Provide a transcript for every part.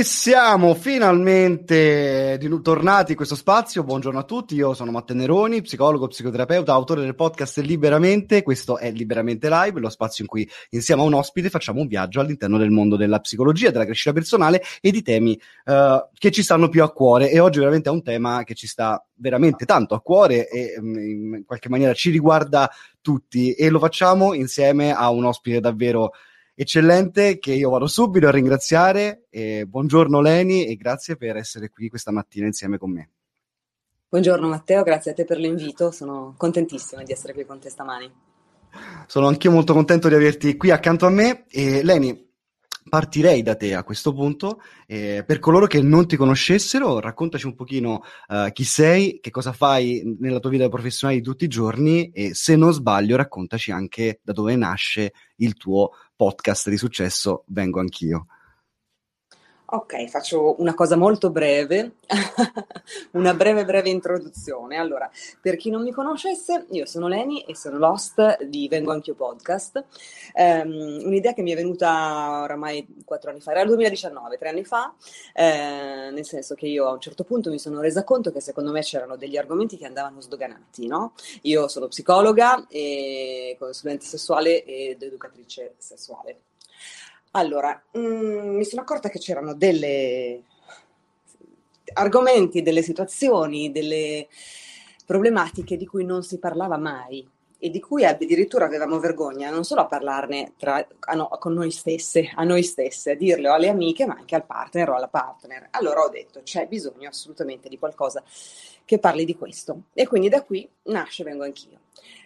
Qui siamo finalmente tornati in questo spazio. Buongiorno a tutti, io sono Matteo Neroni, psicologo, psicoterapeuta, autore del podcast Liberamente. Questo è Liberamente Live, lo spazio in cui insieme a un ospite facciamo un viaggio all'interno del mondo della psicologia, della crescita personale e di temi uh, che ci stanno più a cuore. E oggi veramente è un tema che ci sta veramente tanto a cuore e um, in qualche maniera ci riguarda tutti e lo facciamo insieme a un ospite davvero eccellente che io vado subito a ringraziare. E buongiorno Leni e grazie per essere qui questa mattina insieme con me. Buongiorno Matteo, grazie a te per l'invito, sono contentissima di essere qui con te stamani. Sono anch'io molto contento di averti qui accanto a me e Leni, partirei da te a questo punto. Eh, per coloro che non ti conoscessero, raccontaci un pochino uh, chi sei, che cosa fai nella tua vita professionale di tutti i giorni e se non sbaglio raccontaci anche da dove nasce il tuo podcast di successo Vengo Anch'io. Ok, faccio una cosa molto breve, una breve breve introduzione. Allora, per chi non mi conoscesse, io sono Leni e sono l'host di Vengo Anch'io Podcast. Um, un'idea che mi è venuta oramai quattro anni fa, era il 2019, tre anni fa, eh, nel senso che io a un certo punto mi sono resa conto che secondo me c'erano degli argomenti che andavano sdoganati, no? Io sono psicologa e consulente sessuale ed educatrice sessuale allora, mh, mm, mi sono accorta che c'erano delle argomenti, delle situazioni, delle problematiche di cui non si parlava mai e di cui addirittura avevamo vergogna non solo a parlarne tra, a no, con noi stesse, a noi stesse, a dirle o alle amiche, ma anche al partner o alla partner. Allora ho detto c'è bisogno assolutamente di qualcosa che parli di questo. E quindi da qui nasce Vengo Anch'io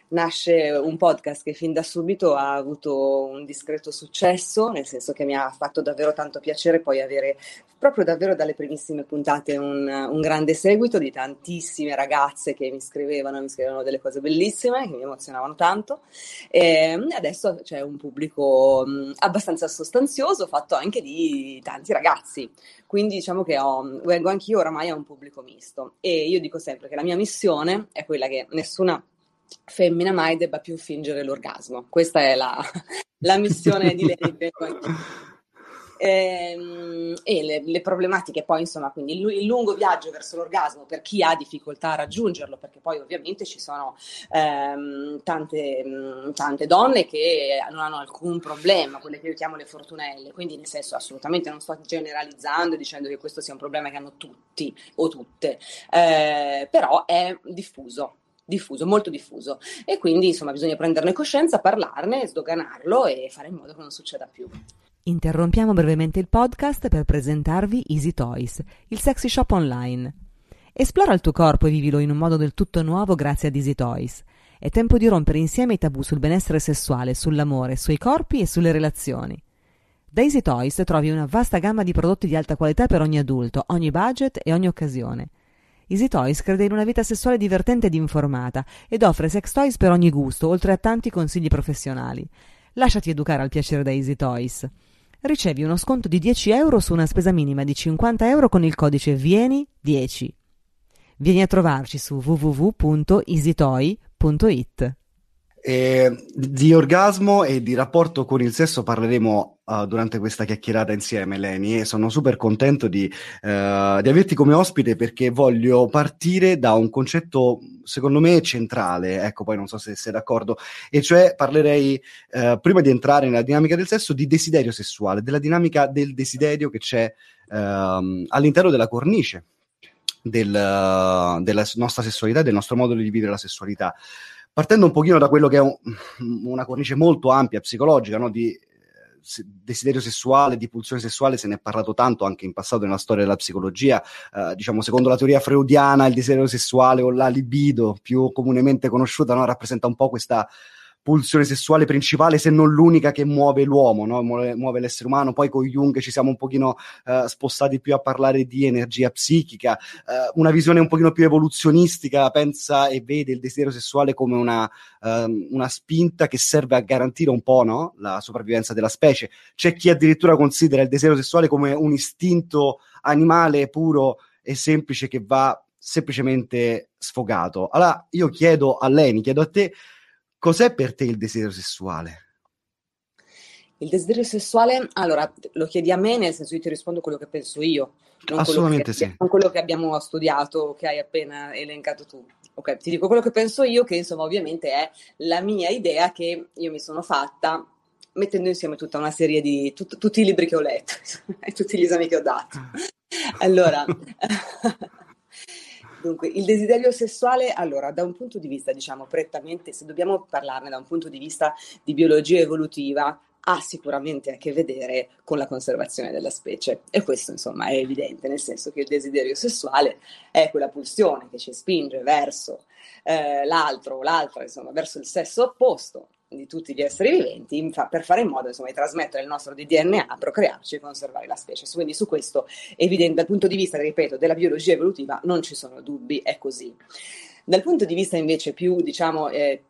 nasce un podcast che fin da subito ha avuto un discreto successo, nel senso che mi ha fatto davvero tanto piacere poi avere proprio davvero dalle primissime puntate un, un grande seguito di tantissime ragazze che mi scrivevano, mi scrivevano delle cose bellissime che mi emozionavano tanto. E adesso c'è un pubblico abbastanza sostanzioso fatto anche di tanti ragazzi. Quindi diciamo che ho, vengo anch'io oramai a un pubblico misto. E io dico sempre che la mia missione è quella che nessuna femmina mai debba più fingere l'orgasmo. Questa è la, la missione di e, ehm, e le, le, problematiche poi insomma quindi il, il, lungo viaggio verso l'orgasmo per chi ha difficoltà a raggiungerlo perché poi ovviamente ci sono ehm, tante, tante, donne che non hanno alcun problema quelle che io chiamo le fortunelle. Quindi nel senso assolutamente non sto generalizzando dicendo che questo sia un problema che hanno tutti o tutte. Eh, però è diffuso diffuso, molto diffuso. E quindi, insomma, bisogna prenderne coscienza, parlarne, sdoganarlo e fare in modo che non succeda più. Interrompiamo brevemente il podcast per presentarvi Easy Toys, il sexy shop online. Esplora il tuo corpo e vivilo in un modo del tutto nuovo grazie ad Easy Toys. È tempo di rompere insieme i tabù sul benessere sessuale, sull'amore, sui corpi e sulle relazioni. Da Easy Toys trovi una vasta gamma di prodotti di alta qualità per ogni adulto, ogni budget e ogni occasione. Easy Toys crede in una vita sessuale divertente ed informata ed offre sex toys per ogni gusto, oltre a tanti consigli professionali. Lasciati educare al piacere da Easy Toys. Ricevi uno sconto di 10 euro su una spesa minima di 50 euro con il codice VIENI10. Vieni a trovarci su www.easytoy.it. E di orgasmo e di rapporto con il sesso parleremo uh, durante questa chiacchierata insieme, Leni, e sono super contento di, uh, di, averti come ospite perché voglio partire da un concetto, secondo me, centrale, ecco, poi non so se sei d'accordo, e cioè parlerei, uh, prima di entrare nella dinamica del sesso, di desiderio sessuale, della dinamica del desiderio che c'è ehm, all'interno della cornice del, della nostra sessualità del nostro modo di vivere la sessualità partendo un pochino da quello che è un, una cornice molto ampia psicologica, no? di eh, desiderio sessuale, di pulsione sessuale, se ne è parlato tanto anche in passato nella storia della psicologia. Eh, diciamo, secondo la teoria freudiana, il desiderio sessuale o la libido, più comunemente conosciuta, no? rappresenta un po' questa pulsione sessuale principale, se non l'unica che muove l'uomo, no? muove, muove, l'essere umano. Poi con Jung ci siamo un pochino uh, spostati più a parlare di energia psichica, uh, una visione un pochino più evoluzionistica, pensa e vede il desiderio sessuale come una, uh, una spinta che serve a garantire un po' no? la sopravvivenza della specie. C'è chi addirittura considera il desiderio sessuale come un istinto animale puro e semplice che va semplicemente sfogato. Allora io chiedo a Leni, chiedo a te, cos'è per te il desiderio sessuale? Il desiderio sessuale, allora lo chiedi a me, nel senso io ti rispondo quello che penso io, non Assolutamente che, sì. Non quello che abbiamo studiato, che hai appena elencato tu. Ok, ti dico quello che penso io, che insomma ovviamente è la mia idea che io mi sono fatta mettendo insieme tutta una serie di tut- tutti i libri che ho letto e tutti gli esami che ho dato. Ah. Allora, dunque, il desiderio sessuale, allora, da un punto di vista, diciamo, prettamente, se dobbiamo parlarne da un punto di vista di biologia evolutiva, ha sicuramente a che vedere con la conservazione della specie. E questo, insomma, è evidente, nel senso che il desiderio sessuale è quella pulsione che ci spinge verso eh, l'altro o l'altra, insomma, verso il sesso opposto di tutti gli esseri viventi per fare in modo insomma, di trasmettere il nostro DNA, procrearci e conservare la specie. Quindi su questo, evidente, dal punto di vista, ripeto, della biologia evolutiva non ci sono dubbi, è così. Dal punto di vista invece più diciamo, eh,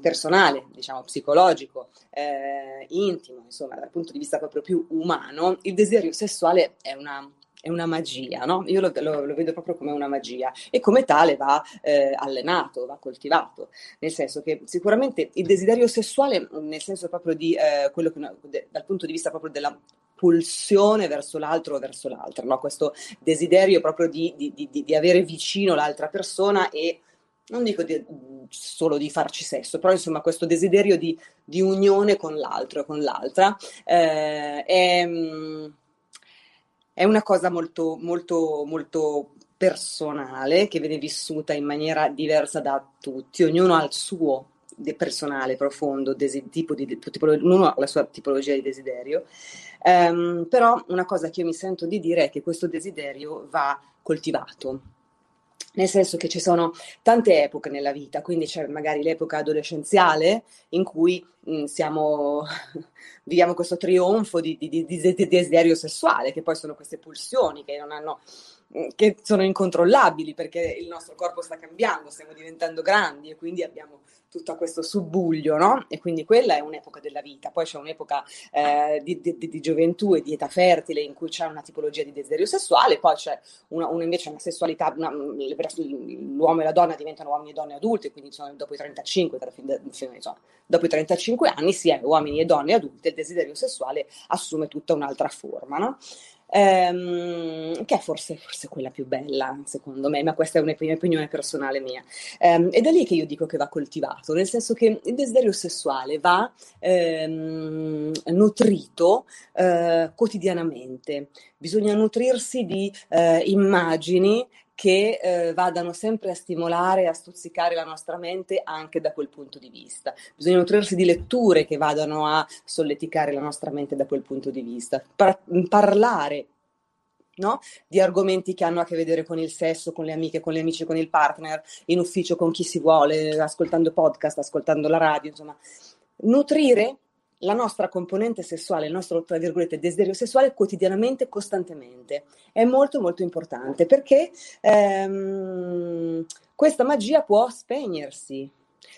personale, diciamo, psicologico, eh, intimo, insomma, dal punto di vista proprio più umano, il desiderio sessuale è una è una magia, no? Io lo, lo, lo, vedo proprio come una magia e come tale va eh, allenato, va coltivato, nel senso che sicuramente il desiderio sessuale, nel senso proprio di eh, quello che dal punto di vista proprio della pulsione verso l'altro o verso l'altra, no? questo desiderio proprio di, di, di, di avere vicino l'altra persona e non dico di, solo di farci sesso, però insomma questo desiderio di, di unione con l'altro e con l'altra eh, è, è una cosa molto, molto, molto personale che viene vissuta in maniera diversa da tutti, ognuno ha il suo personale, profondo, desi- tipo di, tipo, ognuno ha la sua tipologia di desiderio, um, però una cosa che io mi sento di dire è che questo desiderio va coltivato, nel senso che ci sono tante epoche nella vita, quindi c'è magari l'epoca adolescenziale in cui mh, siamo, viviamo questo trionfo di, di, di, di, desiderio sessuale, che poi sono queste pulsioni che non hanno che sono incontrollabili perché il nostro corpo sta cambiando, stiamo diventando grandi e quindi abbiamo tutto questo subbuglio, no? E quindi quella è un'epoca della vita. Poi c'è un'epoca eh, di, di, di, gioventù e di età fertile in cui c'è una tipologia di desiderio sessuale, poi c'è una, una invece una sessualità, una, l'uomo e la donna diventano uomini e donne adulti, quindi insomma, dopo i 35, insomma, dopo i 35 anni si è uomini e donne adulti, il desiderio sessuale assume tutta un'altra forma, no? Ehm, che è forse, forse, quella più bella, secondo me, ma questa è un'opinione personale mia. Ehm, è da lì che io dico che va coltivato, nel senso che il desiderio sessuale va ehm, nutrito eh, quotidianamente. Bisogna nutrirsi di eh, immagini che eh, vadano sempre a stimolare e a stuzzicare la nostra mente anche da quel punto di vista. Bisogna nutrirsi di letture che vadano a solleticare la nostra mente da quel punto di vista. Par- parlare No? di argomenti che hanno a che vedere con il sesso, con le amiche, con gli amici, con il partner, in ufficio, con chi si vuole, ascoltando podcast, ascoltando la radio, insomma. Nutrire la nostra componente sessuale, il nostro, tra virgolette, desiderio sessuale quotidianamente, costantemente. È molto, molto importante perché ehm, questa magia può spegnersi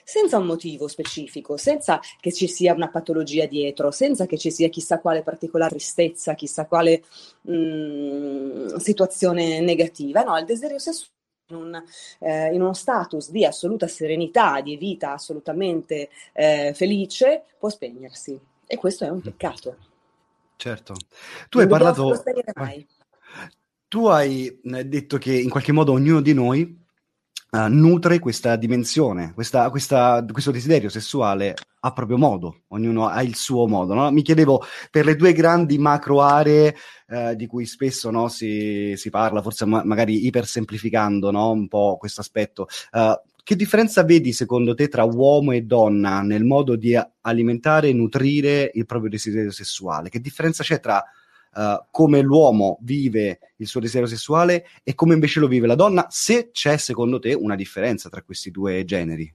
senza un motivo specifico, senza che ci sia una patologia dietro, senza che ci sia chissà quale particolare tristezza, chissà quale mh, mm, situazione negativa. No, il desiderio sessuale un, eh, in, uno status di assoluta serenità, di vita assolutamente eh, felice, può spegnersi. E questo è un peccato. Certo. Tu non hai parlato... Tu hai eh, detto che in qualche modo ognuno di noi uh, nutre questa dimensione, questa, questa, questo desiderio sessuale a proprio modo, ognuno ha il suo modo. No? Mi chiedevo per le due grandi macro aree uh, di cui spesso no, si, si, parla, forse ma- magari ipersemplificando no, un po' questo aspetto. Uh, che differenza vedi secondo te tra uomo e donna nel modo di alimentare e nutrire il proprio desiderio sessuale? Che differenza c'è tra uh, come l'uomo vive il suo desiderio sessuale e come invece lo vive la donna, se c'è secondo te una differenza tra questi due generi.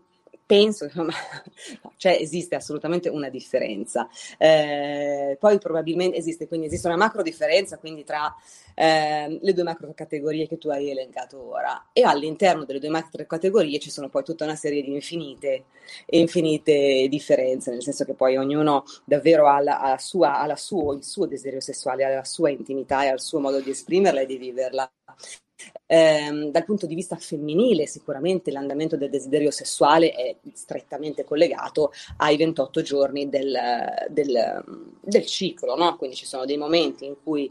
penso, insomma, cioè esiste assolutamente una differenza. Eh, poi probabilmente esiste, quindi esiste una macro differenza quindi tra eh, le due macro categorie che tu hai elencato ora e all'interno delle due macro categorie ci sono poi tutta una serie di infinite infinite differenze, nel senso che poi ognuno davvero ha, la, ha, sua, ha la suo, il suo desiderio sessuale, ha la sua intimità e ha il suo modo di esprimerla e di viverla. Eh, dal punto di vista femminile, sicuramente l'andamento del desiderio sessuale è strettamente collegato ai 28 giorni del, del, del ciclo, no? quindi ci sono dei momenti in cui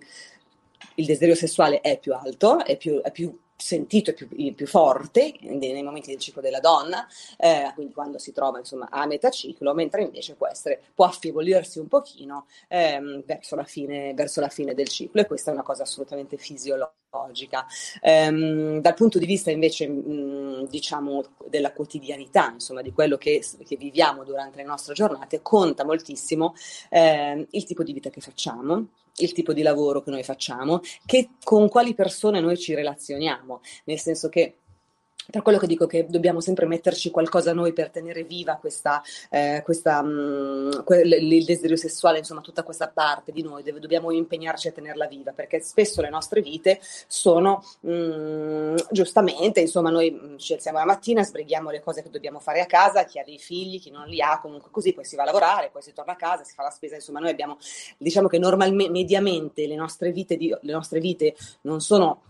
il desiderio sessuale è più alto, è più, è più sentito e più, più, forte nei momenti del ciclo della donna, eh, quindi quando si trova insomma a metà ciclo, mentre invece può, essere, può affievolirsi un pochino ehm, verso, la fine, verso, la fine, del ciclo e questa è una cosa assolutamente fisiologica. Ehm, dal punto di vista invece mh, diciamo della quotidianità, insomma di quello che, che, viviamo durante le nostre giornate, conta moltissimo ehm, il tipo di vita che facciamo, il tipo di lavoro che noi facciamo, che, con quali persone noi ci relazioniamo, nel senso che per quello che dico che dobbiamo sempre metterci qualcosa noi per tenere viva questa, eh, questa mh, que- il desiderio sessuale, insomma tutta questa parte di noi, dove dobbiamo impegnarci a tenerla viva, perché spesso le nostre vite sono mh, giustamente, insomma noi ci alziamo la mattina, sbrighiamo le cose che dobbiamo fare a casa, chi ha dei figli, chi non li ha, comunque così, poi si va a lavorare, poi si torna a casa, si fa la spesa, insomma noi abbiamo, diciamo che normalmente, mediamente le nostre vite, di, le nostre vite non sono Mm,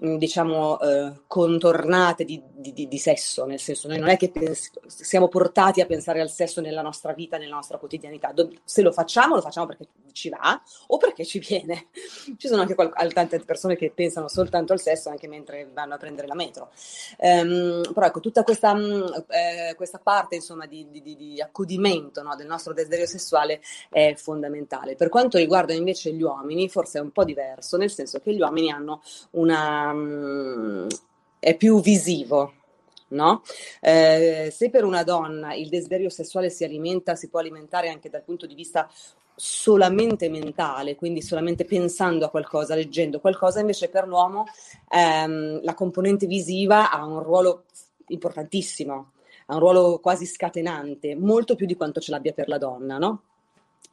diciamo, eh, contornate di, di, di, sesso, nel senso noi non è che pens- siamo portati a pensare al sesso nella nostra vita, nella nostra quotidianità, Do- se lo facciamo lo facciamo perché ci va o perché ci viene. Ci sono anche qual- tante persone che pensano soltanto al sesso anche mentre vanno a prendere la metro. Um, però ecco, tutta questa, um, eh, questa parte insomma, di, di accudimento no, del nostro desiderio sessuale è fondamentale. Per quanto riguarda invece gli uomini, forse è un po' diverso, nel senso che gli uomini hanno una um, è più visivo. No? Eh, se per una donna il desiderio sessuale si alimenta, si può alimentare anche dal punto di vista solamente mentale, quindi solamente pensando a qualcosa, leggendo qualcosa, invece per l'uomo ehm, la componente visiva ha un ruolo importantissimo, ha un ruolo quasi scatenante, molto più di quanto ce l'abbia per la donna, no?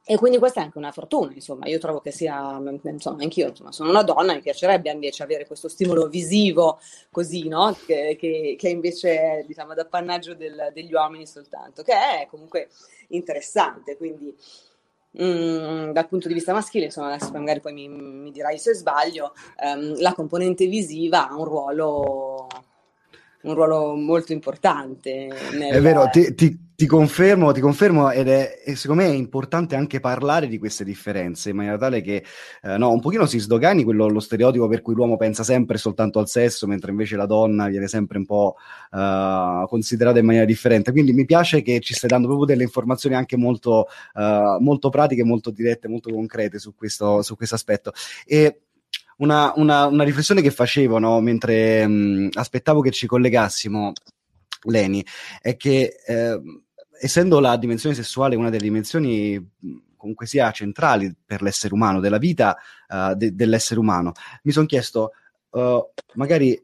E quindi questa è anche una fortuna, insomma, io trovo che sia, insomma, anch'io insomma, sono una donna, mi piacerebbe invece avere questo stimolo visivo così, no? Che, che, che invece è, diciamo, d'appannaggio del, degli uomini soltanto, che è comunque interessante, quindi mm, dal punto di vista maschile, insomma, adesso magari poi mi, mi dirai se sbaglio, um, la componente visiva ha un ruolo un ruolo molto importante. Nel... È vero, ti, ti, ti, confermo, ti confermo ed è, e secondo me è importante anche parlare di queste differenze in maniera tale che eh, no, un pochino si sdogani quello, lo stereotipo per cui l'uomo pensa sempre soltanto al sesso, mentre invece la donna viene sempre un po' uh, considerata in maniera differente. Quindi mi piace che ci stai dando proprio delle informazioni anche molto, uh, molto pratiche, molto dirette, molto concrete su questo, su questo aspetto. E una, una, una riflessione che facevo no, mentre mh, aspettavo che ci collegassimo, Leni, è che eh, essendo la dimensione sessuale una delle dimensioni comunque sia centrali per l'essere umano, della vita uh, de- dell'essere umano, mi sono chiesto uh, magari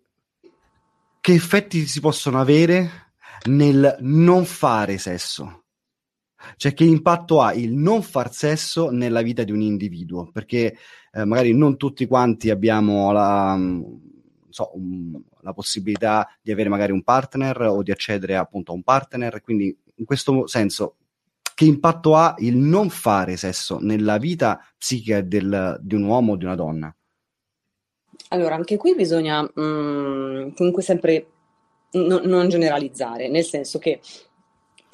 che effetti si possono avere nel non fare sesso. Cioè, che impatto ha il non far sesso nella vita di un individuo? Perché eh, magari non tutti quanti abbiamo la, mm, so, un, la possibilità di avere magari un partner o di accedere appunto a un partner. Quindi, in questo senso, che impatto ha il non fare sesso nella vita psichica del, di un uomo o di una donna? Allora, anche qui bisogna mh, mm, comunque sempre no, non generalizzare, nel senso che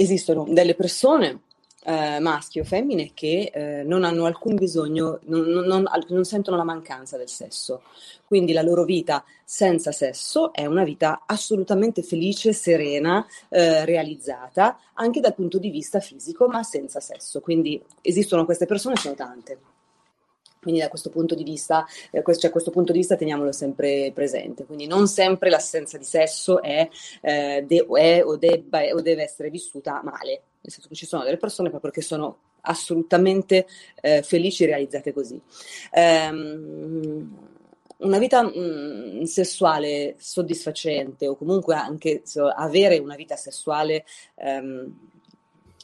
esistono delle persone eh, maschi o femmine che eh, non hanno alcun bisogno, non, non, non, sentono la mancanza del sesso. Quindi la loro vita senza sesso è una vita assolutamente felice, serena, eh, realizzata, anche dal punto di vista fisico, ma senza sesso. Quindi esistono queste persone, sono tante. Quindi da questo punto di vista, eh, questo, cioè, questo punto di vista teniamolo sempre presente. Quindi non sempre l'assenza di sesso è, eh, de- è o, debba, o deve essere vissuta male. Nel senso che ci sono delle persone proprio che sono assolutamente eh, felici e realizzate così. Um, una vita mh, mm, sessuale soddisfacente o comunque anche so, avere una vita sessuale um,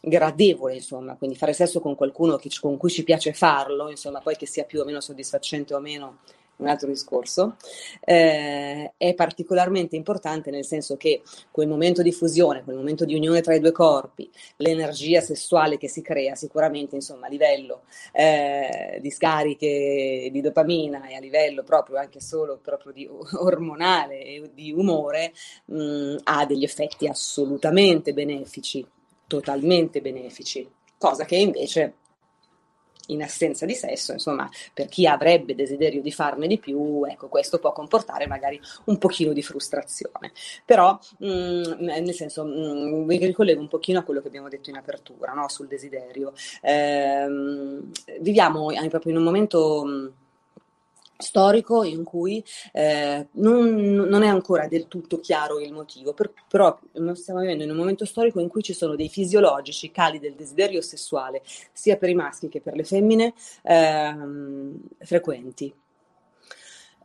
gradevole, insomma, quindi fare sesso con qualcuno che, con cui ci piace farlo, insomma, poi che sia più o meno soddisfacente o meno, un altro discorso, eh, è particolarmente importante nel senso che quel momento di fusione, quel momento di unione tra i due corpi, l'energia sessuale che si crea sicuramente insomma a livello eh, di scariche di dopamina e a livello proprio anche solo proprio di ormonale e di umore mh, ha degli effetti assolutamente benefici totalmente benefici, cosa che invece in assenza di sesso, insomma, per chi avrebbe desiderio di farne di più, ecco, questo può comportare magari un pochino di frustrazione. Però, mh, mm, nel senso, mh, mi ricollego un pochino a quello che abbiamo detto in apertura, no? sul desiderio. Eh, viviamo proprio in un momento... Mh, storico in cui eh, non, non, è ancora del tutto chiaro il motivo, per, però stiamo vivendo in un momento storico in cui ci sono dei fisiologici cali del desiderio sessuale, sia per i maschi che per le femmine, ehm, frequenti.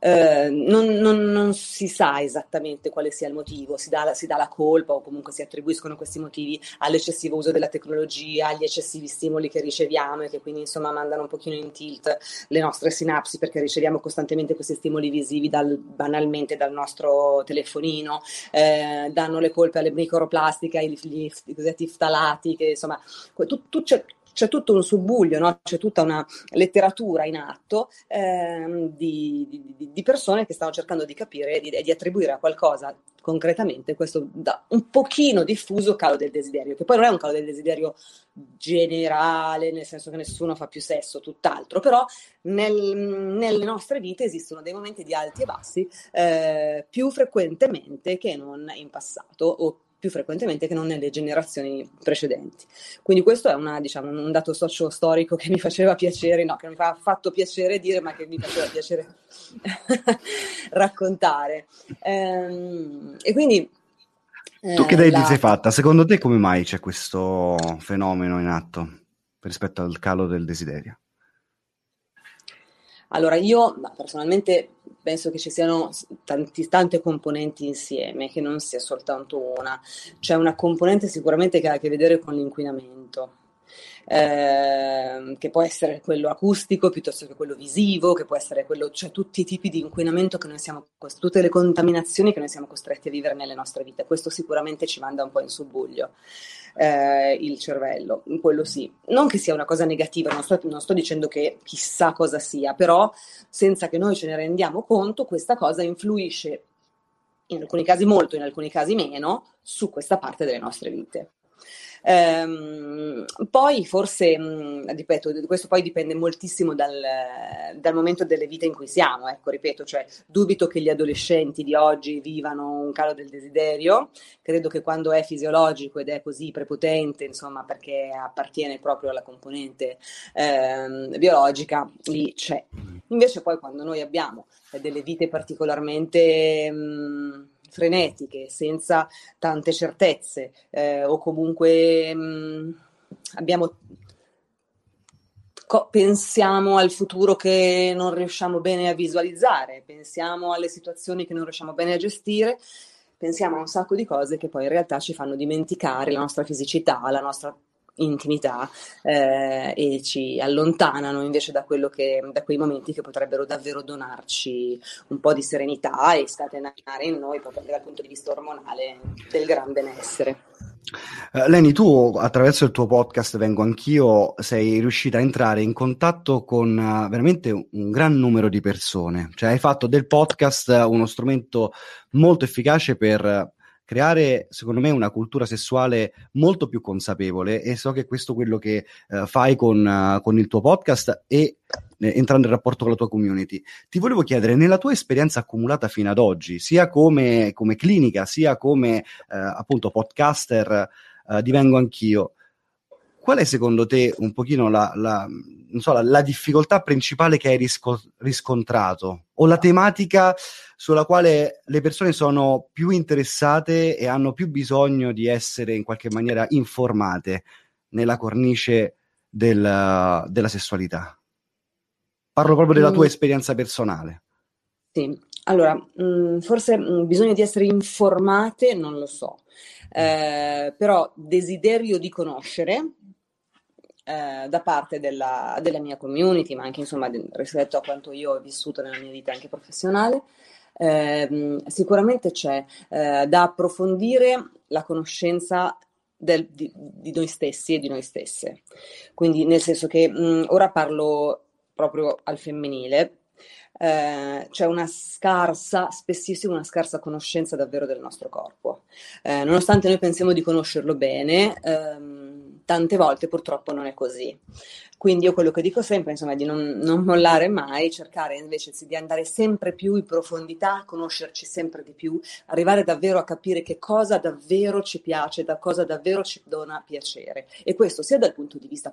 Eh, non, non, non, si sa esattamente quale sia il motivo, si dà, si dà, la colpa o comunque si attribuiscono questi motivi all'eccessivo uso della tecnologia, agli eccessivi stimoli che riceviamo e che quindi insomma mandano un pochino in tilt le nostre sinapsi perché riceviamo costantemente questi stimoli visivi dal, banalmente dal nostro telefonino, eh, danno le colpe alle microplastiche, ai gli, cosiddetti ftalati, che insomma tu, tu, c'è tutto un subbuglio, no? c'è tutta una letteratura in atto ehm, di, di, di, persone che stanno cercando di capire e di, di, attribuire a qualcosa concretamente questo da un pochino diffuso calo del desiderio, che poi non è un calo del desiderio generale, nel senso che nessuno fa più sesso, tutt'altro, però nel, nelle nostre vite esistono dei momenti di alti e bassi eh, più frequentemente che non in passato o più frequentemente che non nelle generazioni precedenti. Quindi questo è una, diciamo, un dato socio-storico che mi faceva piacere, no, che mi ha fatto piacere dire, ma che mi faceva piacere raccontare. Ehm, e quindi... tu che idea la... ti sei fatta? Secondo te come mai c'è questo fenomeno in atto rispetto al calo del desiderio? Allora, io personalmente penso che ci siano tanti, tante componenti insieme, che non sia soltanto una. C'è una componente sicuramente che ha a che vedere con l'inquinamento. Eh, che può essere quello acustico piuttosto che quello visivo, che può essere quello, cioè tutti i tipi di inquinamento che noi siamo, tutte le contaminazioni che noi siamo costretti a vivere nelle nostre vite. Questo sicuramente ci manda un po' in subbuglio eh, il cervello, quello sì. Non che sia una cosa negativa, non sto, non sto dicendo che chissà cosa sia, però senza che noi ce ne rendiamo conto, questa cosa influisce in alcuni casi molto, in alcuni casi meno, su questa parte delle nostre vite. Ehm, poi forse, mh, ripeto, questo poi dipende moltissimo dal, dal, momento delle vite in cui siamo, ecco, ripeto, cioè dubito che gli adolescenti di oggi vivano un calo del desiderio, credo che quando è fisiologico ed è così prepotente, insomma, perché appartiene proprio alla componente ehm, biologica, lì c'è. Invece poi quando noi abbiamo delle vite particolarmente... Mh, frenetiche, senza tante certezze eh, o comunque mh, mm, abbiamo pensiamo al futuro che non riusciamo bene a visualizzare, pensiamo alle situazioni che non riusciamo bene a gestire, pensiamo a un sacco di cose che poi in realtà ci fanno dimenticare la nostra fisicità, la nostra intimità eh, e ci allontanano invece da, che, da, quei momenti che potrebbero davvero donarci un po' di serenità e scatenare in noi proprio dal punto di vista ormonale del gran benessere. Uh, Leni, tu attraverso il tuo podcast Vengo Anch'io sei riuscita a entrare in contatto con uh, veramente un, gran numero di persone, cioè hai fatto del podcast uno strumento molto efficace per creare, secondo me, una cultura sessuale molto più consapevole e so che questo è quello che uh, fai con, uh, con, il tuo podcast e eh, entrando in rapporto con la tua community. Ti volevo chiedere, nella tua esperienza accumulata fino ad oggi, sia come, come clinica, sia come uh, appunto podcaster, divengo anch'io, qual è secondo te un pochino la, la, so, la, la difficoltà principale che hai risco- riscontrato o la tematica sulla quale le persone sono più interessate e hanno più bisogno di essere in qualche maniera informate nella cornice del, della sessualità? Parlo proprio della tua mm. esperienza personale. Sì, allora, mh, mm, forse mh, mm, bisogno di essere informate, non lo so, eh, però desiderio di conoscere eh, da parte della, della, mia community, ma anche insomma rispetto a quanto io ho vissuto nella mia vita anche professionale, eh, sicuramente c'è eh, da approfondire la conoscenza del, di, di, noi stessi e di noi stesse. Quindi nel senso che mh, ora parlo proprio al femminile, eh, c'è una scarsa, spessissimo una scarsa conoscenza davvero del nostro corpo. Eh, nonostante noi pensiamo di conoscerlo bene, ehm, tante volte purtroppo non è così. Quindi io quello che dico sempre insomma, è di non, non, mollare mai, cercare invece di andare sempre più in profondità, conoscerci sempre di più, arrivare davvero a capire che cosa davvero ci piace, da cosa davvero ci dona piacere. E questo sia dal punto di vista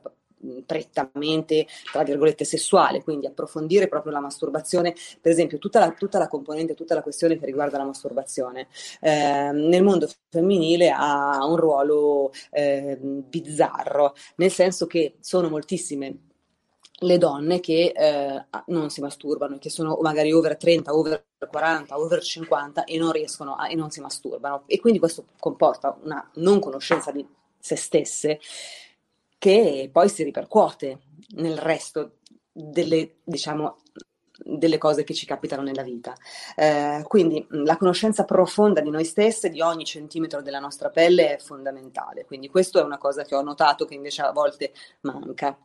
prettamente, tra virgolette, sessuale, quindi approfondire proprio la masturbazione, per esempio tutta la, tutta la componente, tutta la questione che riguarda la masturbazione eh, nel mondo femminile ha un ruolo eh, bizzarro, nel senso che sono moltissime le donne che eh, non si masturbano, che sono magari over 30, over 40, over 50 e non riescono a, e non si masturbano. E quindi questo comporta una non conoscenza di se stesse che poi si ripercuote nel resto delle, diciamo, delle cose che ci capitano nella vita. Eh, quindi la conoscenza profonda di noi stesse, di ogni centimetro della nostra pelle è fondamentale. Quindi questo è una cosa che ho notato che invece a volte manca.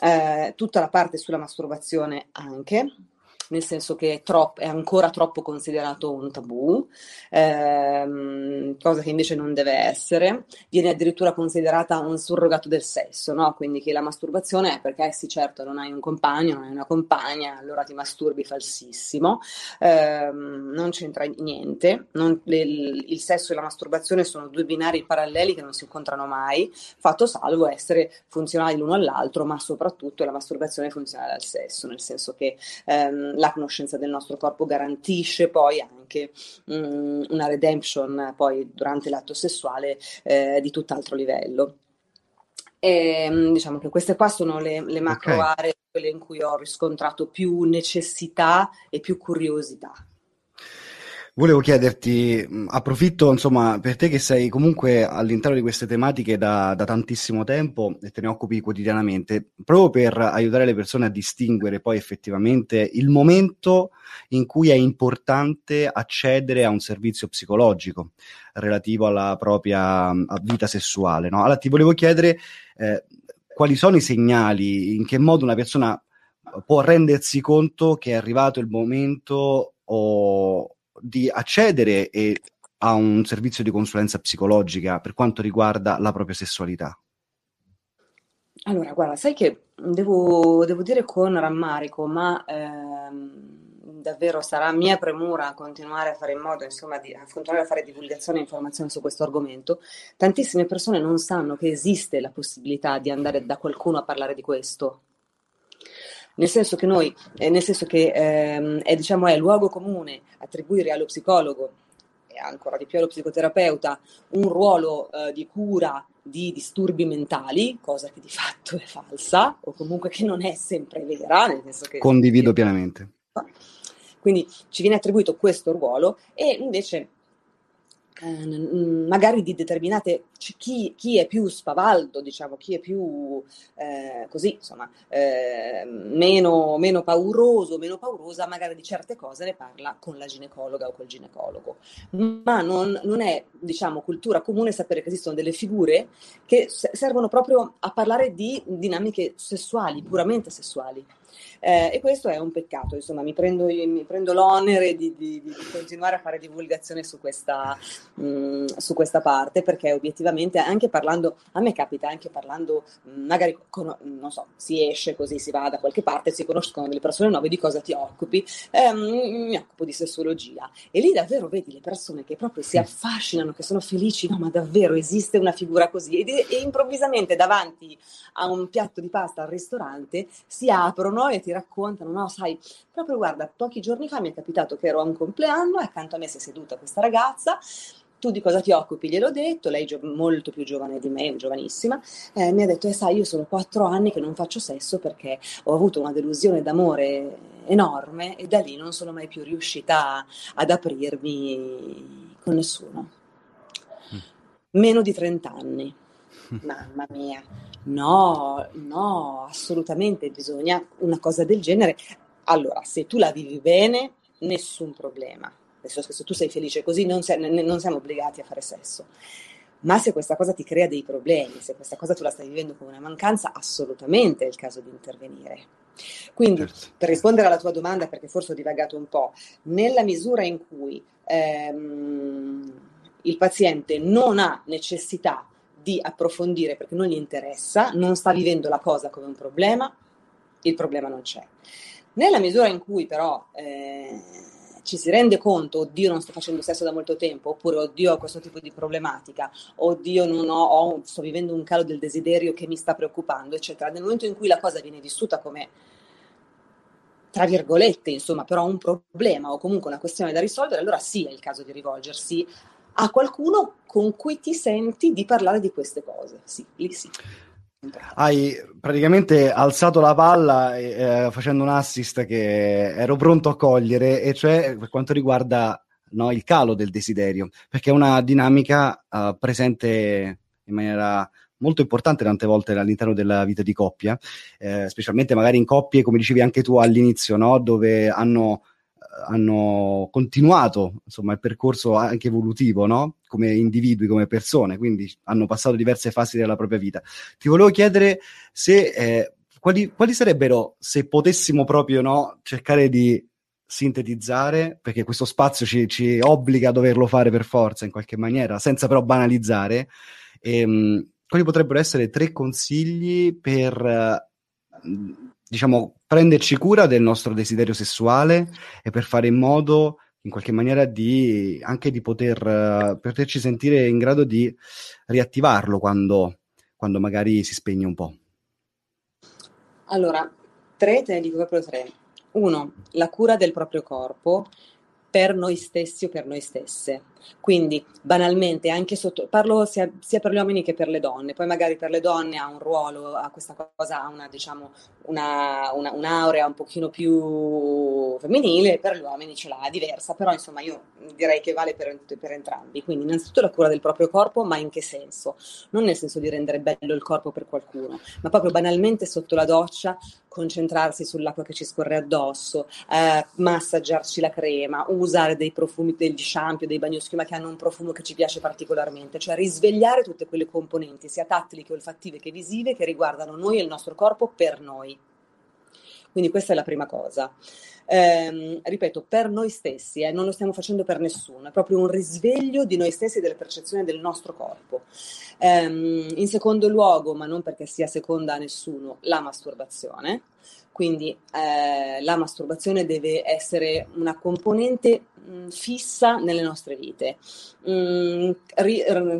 Eh, tutta la parte sulla masturbazione anche, nel senso che è, troppo, è ancora troppo considerato un tabù, ehm, cosa che invece non deve essere, viene addirittura considerata un surrogato del sesso, no? quindi che la masturbazione è perché sì certo non hai un compagno, non hai una compagna, allora ti masturbi falsissimo, ehm, non c'entra niente, non, le, il sesso e la masturbazione sono due binari paralleli che non si incontrano mai, fatto salvo essere funzionali l'uno all'altro, ma soprattutto la masturbazione è funzionale al sesso, nel senso che ehm, la conoscenza del nostro corpo garantisce poi anche mh, mm, una redemption poi durante l'atto sessuale eh, di tutt'altro livello. E, mm, diciamo che queste qua sono le, le macro okay. aree, quelle in cui ho riscontrato più necessità e più curiosità. Volevo chiederti, approfitto insomma per te che sei comunque all'interno di queste tematiche da, da, tantissimo tempo e te ne occupi quotidianamente, proprio per aiutare le persone a distinguere poi effettivamente il momento in cui è importante accedere a un servizio psicologico relativo alla propria vita sessuale. No? Allora ti volevo chiedere eh, quali sono i segnali, in che modo una persona può rendersi conto che è arrivato il momento o di accedere e, a un servizio di consulenza psicologica per quanto riguarda la propria sessualità? Allora, guarda, sai che devo, devo dire con rammarico, ma ehm, davvero sarà mia premura continuare a fare in modo, insomma, di a continuare a fare divulgazione e informazione su questo argomento. Tantissime persone non sanno che esiste la possibilità di andare da qualcuno a parlare di questo nel senso che noi, eh, nel senso che ehm, è, diciamo, è luogo comune attribuire allo psicologo e ancora di più allo psicoterapeuta un ruolo eh, di cura di disturbi mentali, cosa che di fatto è falsa o comunque che non è sempre vera, nel senso che condivido pienamente. Quindi ci viene attribuito questo ruolo e invece magari di determinate chi, chi, è più spavaldo, diciamo, chi è più eh, così, insomma, eh, meno, meno, pauroso, meno paurosa, magari di certe cose ne parla con la ginecologa o col ginecologo. Ma non, non è, diciamo, cultura comune sapere che esistono delle figure che servono proprio a parlare di dinamiche sessuali, puramente sessuali. Eh, e questo è un peccato, insomma, mi prendo, mi prendo l'onere di, di, di, continuare a fare divulgazione su questa, mh, mm, su questa, parte, perché obiettivamente anche parlando, a me capita anche parlando, mh, magari con, non so, si esce così, si va da qualche parte, si conoscono delle persone nuove, di cosa ti occupi? Eh, mi occupo di sessologia. E lì davvero vedi le persone che proprio si affascinano, che sono felici, no ma davvero esiste una figura così? E, e improvvisamente davanti a un piatto di pasta al ristorante si aprono e ti raccontano, no, sai, proprio guarda, pochi giorni fa mi è capitato che ero a un compleanno e accanto a me si è seduta questa ragazza tu di cosa ti occupi? Gliel'ho detto, lei è molto più giovane di me, giovanissima, eh, mi ha detto, eh sai, io sono quattro anni che non faccio sesso perché ho avuto una delusione d'amore enorme e da lì non sono mai più riuscita ad aprirmi con nessuno. Mm. Meno di 30 anni. Mamma mia. No, no, assolutamente bisogna una cosa del genere. Allora, se tu la vivi bene, nessun problema. Adesso, se tu sei felice così, non, sei, non siamo obbligati a fare sesso. Ma se questa cosa ti crea dei problemi, se questa cosa tu la stai vivendo come una mancanza, assolutamente è il caso di intervenire. Quindi, certo. per rispondere alla tua domanda, perché forse ho divagato un po', nella misura in cui ehm, il paziente non ha necessità di approfondire perché non gli interessa, non sta vivendo la cosa come un problema, il problema non c'è. Nella misura in cui però eh, ci si rende conto, oddio non sto facendo sesso da molto tempo, oppure oddio ho questo tipo di problematica, oddio non ho, ho, sto vivendo un calo del desiderio che mi sta preoccupando, eccetera. Nel momento in cui la cosa viene vissuta come tra virgolette, insomma, però un problema o comunque una questione da risolvere, allora sì è il caso di rivolgersi a qualcuno con cui ti senti di parlare di queste cose. Sì, lì sì. Hai praticamente alzato la palla eh, facendo un assist che ero pronto a cogliere, e cioè per quanto riguarda no, il calo del desiderio, perché è una dinamica uh, presente in maniera molto importante tante volte all'interno della vita di coppia, eh, specialmente magari in coppie, come dicevi anche tu all'inizio, no? dove hanno hanno continuato insomma, il percorso anche evolutivo, no? come individui, come persone, quindi hanno passato diverse fasi della propria vita. Ti volevo chiedere se, eh, quali, quali, sarebbero, se potessimo proprio no, cercare di sintetizzare, perché questo spazio ci, ci, obbliga a doverlo fare per forza in qualche maniera, senza però banalizzare, ehm, quali potrebbero essere tre consigli per... Eh, diciamo, prenderci cura del nostro desiderio sessuale e per fare in modo, in qualche maniera, di anche di poter, uh, poterci sentire in grado di riattivarlo quando, quando magari si spegne un po'. Allora, tre, te ne dico proprio tre. Uno, la cura del proprio corpo per noi stessi o per noi stesse. Quindi banalmente, anche sotto, parlo sia, sia, per gli uomini che per le donne, poi magari per le donne ha un ruolo, ha questa cosa, ha una, diciamo, una, una, un'aurea un pochino più femminile, per gli uomini ce l'ha diversa, però insomma io direi che vale per, per entrambi. Quindi innanzitutto la cura del proprio corpo, ma in che senso? Non nel senso di rendere bello il corpo per qualcuno, ma proprio banalmente sotto la doccia concentrarsi sull'acqua che ci scorre addosso, eh, massaggiarci la crema, usare dei profumi, degli shampoo, dei bagnoschiumi ma che hanno un profumo che ci piace particolarmente, cioè risvegliare tutte quelle componenti, sia tattili che olfattive che visive, che riguardano noi e il nostro corpo per noi. Quindi questa è la prima cosa. Eh, ripeto, per noi stessi, eh, non lo stiamo facendo per nessuno, è proprio un risveglio di noi stessi e della percezione del nostro corpo. Eh, in secondo luogo, ma non perché sia seconda a nessuno, la masturbazione. Quindi eh, la masturbazione deve essere una componente mh, fissa nelle nostre vite. Mh, ri,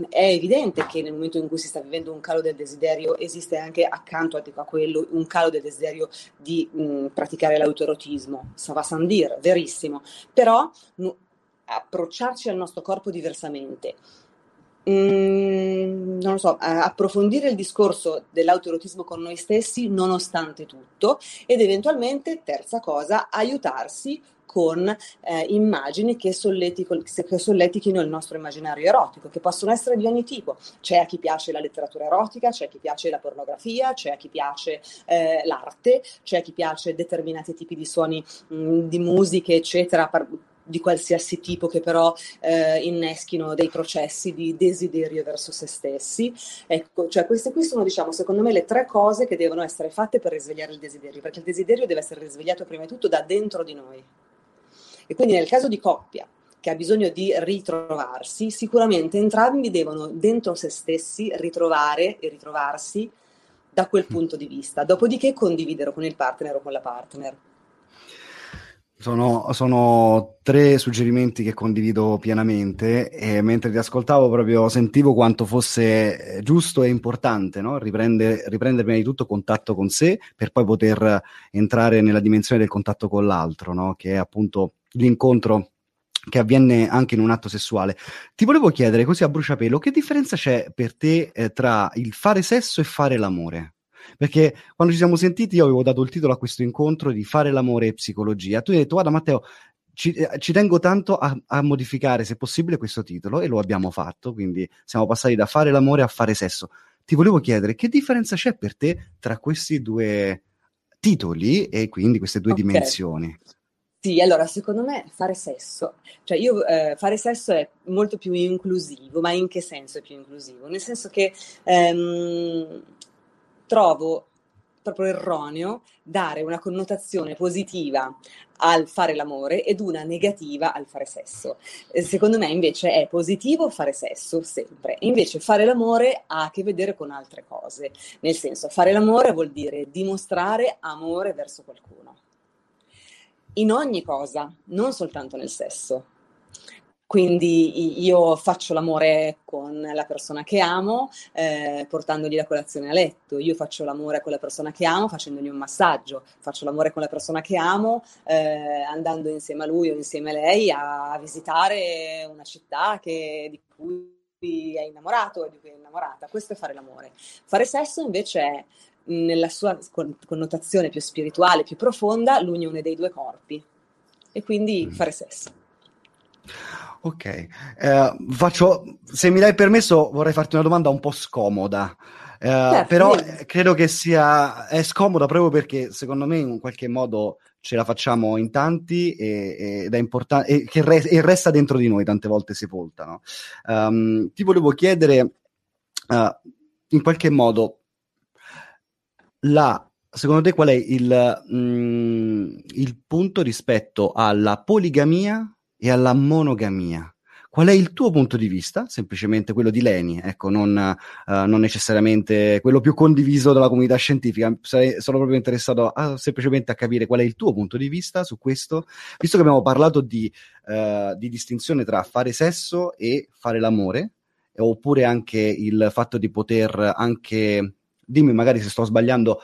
è evidente che nel momento in cui si sta vivendo un calo del desiderio esiste anche accanto a, quello un calo del desiderio di mh, praticare l'autoerotismo. Ça va sans dire, verissimo. Però approcciarci al nostro corpo diversamente Mm, non lo so, approfondire il discorso dell'autoerotismo con noi stessi nonostante tutto ed eventualmente, terza cosa, aiutarsi con eh, immagini che, che solletichino il nostro immaginario erotico, che possono essere di ogni tipo. C'è a chi piace la letteratura erotica, c'è a chi piace la pornografia, c'è a chi piace eh, l'arte, c'è a chi piace determinati tipi di suoni, mh, mm, di musiche, eccetera, par- di qualsiasi tipo che però eh, inneschino dei processi di desiderio verso se stessi. Ecco, cioè queste qui sono, diciamo, secondo me le tre cose che devono essere fatte per risvegliare il desiderio, perché il desiderio deve essere risvegliato prima di tutto da dentro di noi. E quindi nel caso di coppia che ha bisogno di ritrovarsi, sicuramente entrambi devono dentro se stessi ritrovare e ritrovarsi da quel punto di vista, dopodiché condividere con il partner o con la partner. Sono, sono, tre suggerimenti che condivido pienamente e mentre ti ascoltavo proprio sentivo quanto fosse giusto e importante no? Riprende, riprendere prima di tutto contatto con sé per poi poter entrare nella dimensione del contatto con l'altro, no? che è appunto l'incontro che avviene anche in un atto sessuale. Ti volevo chiedere così a bruciapelo, che differenza c'è per te eh, tra il fare sesso e fare l'amore? Perché quando ci siamo sentiti io avevo dato il titolo a questo incontro di fare l'amore e psicologia. Tu hai detto, guarda Matteo, ci, eh, ci tengo tanto a, a, modificare, se possibile, questo titolo e lo abbiamo fatto, quindi siamo passati da fare l'amore a fare sesso. Ti volevo chiedere, che differenza c'è per te tra questi due titoli e quindi queste due okay. dimensioni? Sì, allora secondo me fare sesso, cioè io eh, fare sesso è molto più inclusivo, ma in che senso è più inclusivo? Nel senso che ehm, trovo proprio erroneo dare una connotazione positiva al fare l'amore ed una negativa al fare sesso. Eh, secondo me invece è positivo fare sesso sempre, invece fare l'amore ha a che vedere con altre cose, nel senso fare l'amore vuol dire dimostrare amore verso qualcuno in ogni cosa, non soltanto nel sesso. Quindi io faccio l'amore con la persona che amo, eh, portandogli la colazione a letto, io faccio l'amore con la persona che amo facendogli un massaggio, faccio l'amore con la persona che amo eh, andando insieme a lui o insieme a lei a visitare una città che, di cui è innamorato e di cui è innamorata. Questo è fare l'amore. Fare sesso invece è nella sua connotazione più spirituale, più profonda, l'unione dei due corpi e quindi mm. fare sesso. Ok, eh, faccio, se mi dai permesso vorrei farti una domanda un po' scomoda, eh, certo, però io. credo che sia è scomoda proprio perché secondo me in qualche modo ce la facciamo in tanti e, ed è importante e che re, e resta dentro di noi tante volte sepolta. No? Um, ti volevo chiedere uh, in qualche modo la, secondo te qual è il, mm, il punto rispetto alla poligamia e alla monogamia? Qual è il tuo punto di vista? Semplicemente quello di Leni, ecco, non, uh, non necessariamente quello più condiviso dalla comunità scientifica. Sarei, sono proprio interessato a, semplicemente a capire qual è il tuo punto di vista su questo, visto che abbiamo parlato di, uh, di distinzione tra fare sesso e fare l'amore, oppure anche il fatto di poter anche dimmi magari se sto sbagliando,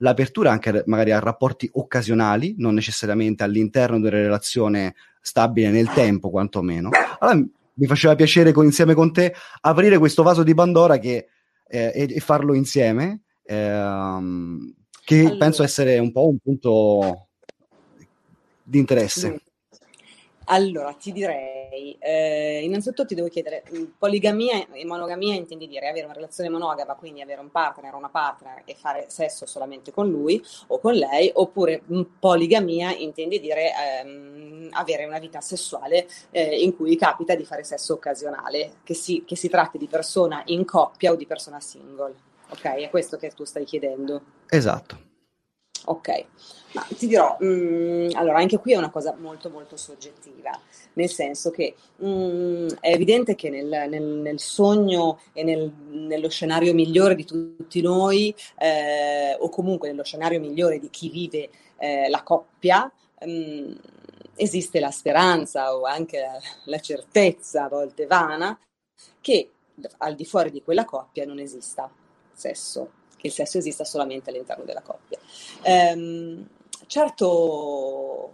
all'apertura anche magari a rapporti occasionali, non necessariamente all'interno di una relazione stabile nel tempo, quantomeno. Allora mi faceva piacere con, insieme con te aprire questo vaso di Pandora che, eh, e, e, farlo insieme, ehm, che allora. penso essere un po' un punto di interesse. Allora, ti direi, eh, innanzitutto ti devo chiedere, mm, poligamia e monogamia intendi dire avere una relazione monogama, quindi avere un partner o una partner e fare sesso solamente con lui o con lei, oppure mm, poligamia intendi dire ehm, avere una vita sessuale eh, in cui capita di fare sesso occasionale, che si, che si tratti di persona in coppia o di persona single. Ok, è questo che tu stai chiedendo. Esatto. Ok, ma ti dirò, mh, mm, allora anche qui è una cosa molto molto soggettiva, nel senso che mh, mm, è evidente che nel, nel, nel sogno e nel, nello scenario migliore di tutti noi, eh, o comunque nello scenario migliore di chi vive eh, la coppia, mh, mm, esiste la speranza o anche la, la certezza, a volte vana, che al di fuori di quella coppia non esista sesso che il sesso esista solamente all'interno della coppia. Ehm, certo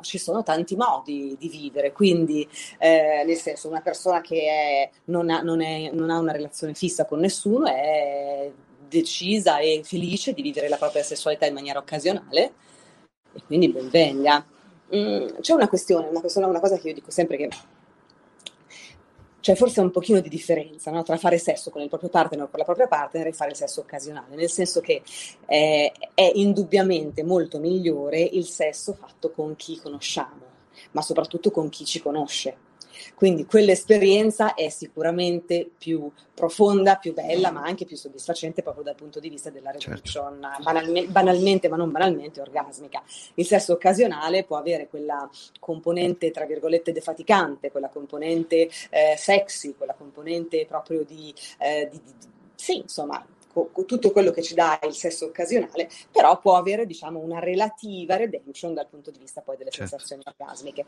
ci sono tanti modi di vivere, quindi eh, nel senso una persona che è, non, ha, non, è, non, ha, una relazione fissa con nessuno è decisa e felice di vivere la propria sessualità in maniera occasionale e quindi ben venga. Mm, c'è una questione, una, questione, una cosa che io dico sempre che c'è forse un pochino di differenza no? tra fare sesso con il proprio partner o con la propria partner e fare il sesso occasionale, nel senso che eh, è indubbiamente molto migliore il sesso fatto con chi conosciamo. ma soprattutto con chi ci conosce. Quindi quell'esperienza è sicuramente più profonda, più bella, ma anche più soddisfacente proprio dal punto di vista della redemption, certo. banalme, banalmente, ma non banalmente, orgasmica. Il sesso occasionale può avere quella componente, tra virgolette, defaticante, quella componente eh, sexy, quella componente proprio di, eh, di, di sì, insomma, tutto quello che ci dà il sesso occasionale, però può avere diciamo una relativa redemption dal punto di vista poi delle certo. sensazioni orgasmiche.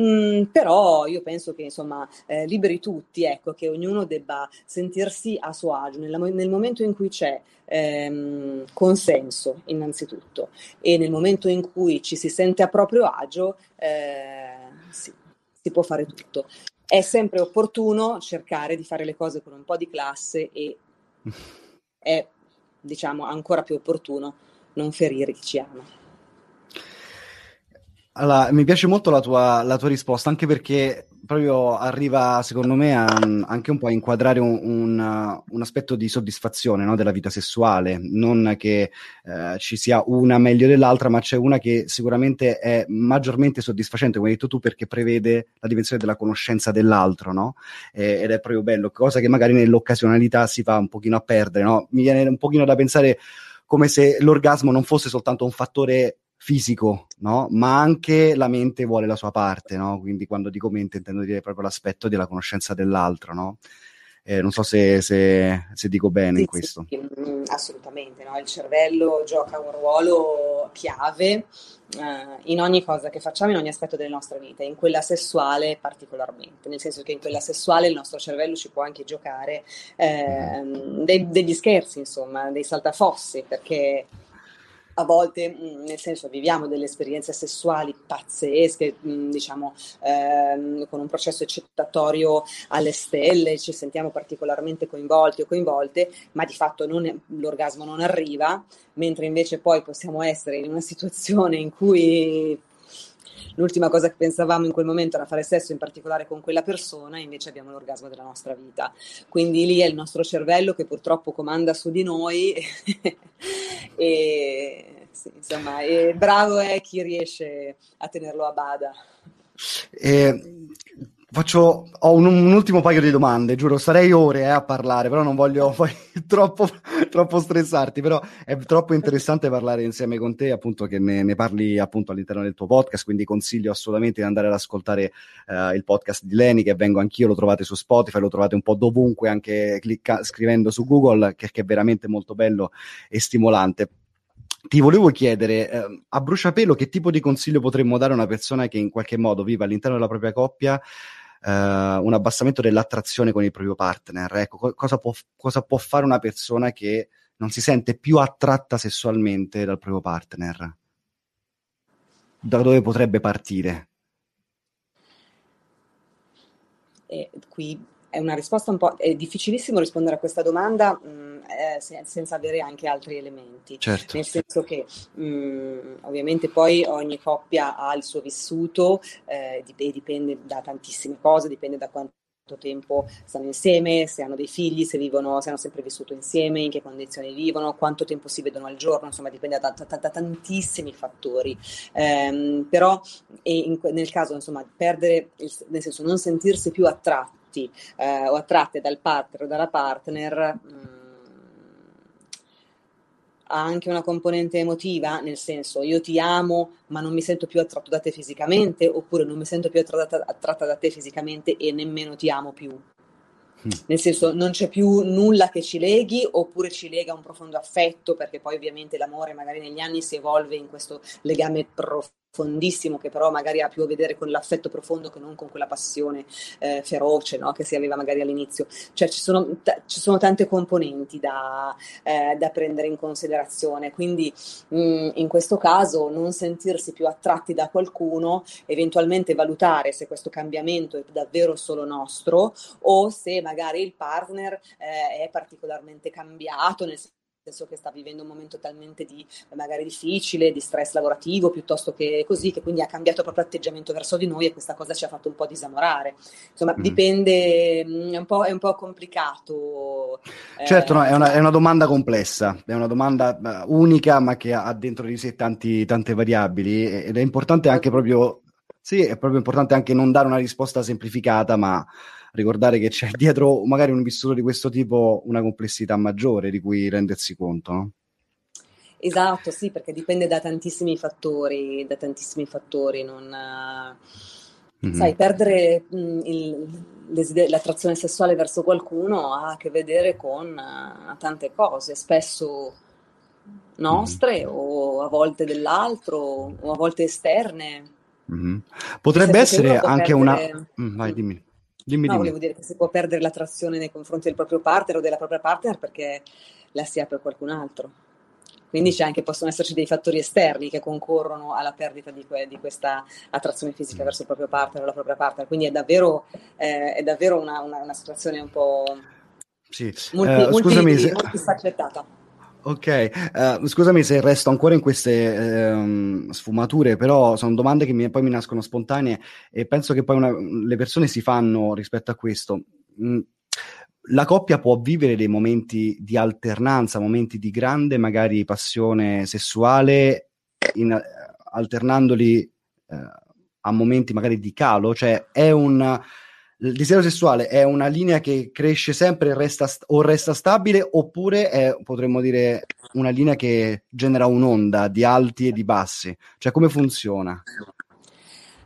Mm, però io penso che insomma eh, liberi tutti, ecco, che ognuno debba sentirsi a suo agio nella, nel momento in cui c'è ehm, consenso innanzitutto e nel momento in cui ci si sente a proprio agio, eh, sì, si può fare tutto. È sempre opportuno cercare di fare le cose con un po' di classe e è diciamo ancora più opportuno non ferire chi ci ama. Allora, mi piace molto la tua, la tua risposta, anche perché proprio arriva, secondo me, a, anche un po' a inquadrare un, un, un aspetto di soddisfazione no, della vita sessuale. Non che eh, ci sia una meglio dell'altra, ma c'è una che sicuramente è maggiormente soddisfacente, come hai detto tu, perché prevede la dimensione della conoscenza dell'altro, no? E, ed è proprio bello, cosa che magari nell'occasionalità si fa un pochino a perdere, no? Mi viene un pochino da pensare come se l'orgasmo non fosse soltanto un fattore fisico, no? ma anche la mente vuole la sua parte, no? quindi quando dico mente intendo dire proprio l'aspetto della conoscenza dell'altro. No? Eh, non so se, se, se, dico bene sì, in questo. Sì, mm, assolutamente, il cervello gioca un ruolo chiave eh, in ogni cosa che facciamo, in ogni aspetto delle nostre vite, in quella sessuale particolarmente, nel senso che in quella sessuale il nostro cervello ci può anche giocare eh, dei, degli scherzi, insomma, dei saltafossi, perché a volte, mm, nel senso, viviamo delle esperienze sessuali pazzesche, mm, diciamo, ehm, con un processo accettatorio alle stelle, ci sentiamo particolarmente coinvolti o coinvolte, ma di fatto non, l'orgasmo non arriva, mentre invece poi possiamo essere in una situazione in cui l'ultima cosa che pensavamo in quel momento era fare sesso, in particolare con quella persona, e invece abbiamo l'orgasmo della nostra vita. Quindi lì è il nostro cervello che purtroppo comanda su di noi e sì, insomma, bravo è chi riesce a tenerlo a bada. Eh, Faccio, ho un, un, ultimo paio di domande, giuro, sarei ore eh, a parlare, però non voglio poi troppo, troppo, stressarti, però è troppo interessante parlare insieme con te, appunto, che ne, ne, parli appunto all'interno del tuo podcast, quindi consiglio assolutamente di andare ad ascoltare uh, il podcast di Leni, che vengo anch'io, lo trovate su Spotify, lo trovate un po' dovunque, anche clicca, scrivendo su Google, che, che è veramente molto bello e stimolante. Ti volevo chiedere eh, a bruciapelo che tipo di consiglio potremmo dare a una persona che in qualche modo vive all'interno della propria coppia eh, un abbassamento dell'attrazione con il proprio partner. Ecco, co- cosa, può, cosa può fare una persona che non si sente più attratta sessualmente dal proprio partner? Da dove potrebbe partire? E qui è una risposta un po'... è difficilissimo rispondere a questa domanda mh, mm, eh, se, senza avere anche altri elementi. Certo. Nel senso che mh, mm, ovviamente poi ogni coppia ha il suo vissuto eh, e dipende da tantissime cose, dipende da quanto tempo stanno insieme, se hanno dei figli, se vivono, se hanno sempre vissuto insieme, in che condizioni vivono, quanto tempo si vedono al giorno, insomma dipende da, da, da, da tantissimi fattori. Eh, però in, nel caso insomma perdere, il, nel senso non sentirsi più attratti attratti eh, o attratte dal partner o dalla partner mh, mm, ha anche una componente emotiva, nel senso io ti amo ma non mi sento più attratto da te fisicamente oppure non mi sento più attratta, attratta da te fisicamente e nemmeno ti amo più. Mm. Nel senso non c'è più nulla che ci leghi oppure ci lega un profondo affetto perché poi ovviamente l'amore magari negli anni si evolve in questo legame profondo profondissimo che però magari ha più a vedere con l'affetto profondo che non con quella passione eh, feroce no? che si aveva magari all'inizio. Cioè ci sono, t- ci sono tante componenti da, eh, da, prendere in considerazione, quindi mh, mm, in questo caso non sentirsi più attratti da qualcuno, eventualmente valutare se questo cambiamento è davvero solo nostro o se magari il partner eh, è particolarmente cambiato, nel senso senso che sta vivendo un momento talmente di, magari difficile, di stress lavorativo piuttosto che così, che quindi ha cambiato proprio atteggiamento verso di noi e questa cosa ci ha fatto un po' disamorare. Insomma, mm. dipende, mm, è un, po', è un po' complicato. Certo, eh, no, è, una, è, una, domanda complessa, è una domanda unica ma che ha dentro di sé tanti, tante variabili ed è importante anche proprio Sì, è proprio importante anche non dare una risposta semplificata, ma ricordare che c'è dietro magari un vissuto di questo tipo una complessità maggiore di cui rendersi conto, no? Esatto, sì, perché dipende da tantissimi fattori, da tantissimi fattori, non... Mm-hmm. Sai, perdere mh, mm, il, l'attrazione sessuale verso qualcuno ha a che vedere con uh, tante cose, spesso nostre mm-hmm. o a volte dell'altro o a volte esterne. Mm-hmm. Potrebbe essere anche perdere... una... Mm, vai, dimmi. Dimmi, no, dimmi. volevo dire che si può perdere l'attrazione nei confronti del proprio partner o della propria partner perché la si ha per qualcun altro. Quindi anche, possono esserci dei fattori esterni che concorrono alla perdita di, que- di questa attrazione fisica verso il proprio partner o la propria partner. Quindi è davvero, eh, è davvero una, una, una, situazione un po' sì. multi, scusami, multi, se... multifaccettata. Ok, uh, scusami se resto ancora in queste um, sfumature, però sono domande che mi, poi mi nascono spontanee e penso che poi una, le persone si fanno rispetto a questo. Mm, la coppia può vivere dei momenti di alternanza, momenti di grande magari passione sessuale, in, alternandoli eh, a momenti magari di calo, cioè è un il desiderio sessuale è una linea che cresce sempre resta, o resta stabile oppure è, potremmo dire, una linea che genera un'onda di alti e di bassi? Cioè come funziona?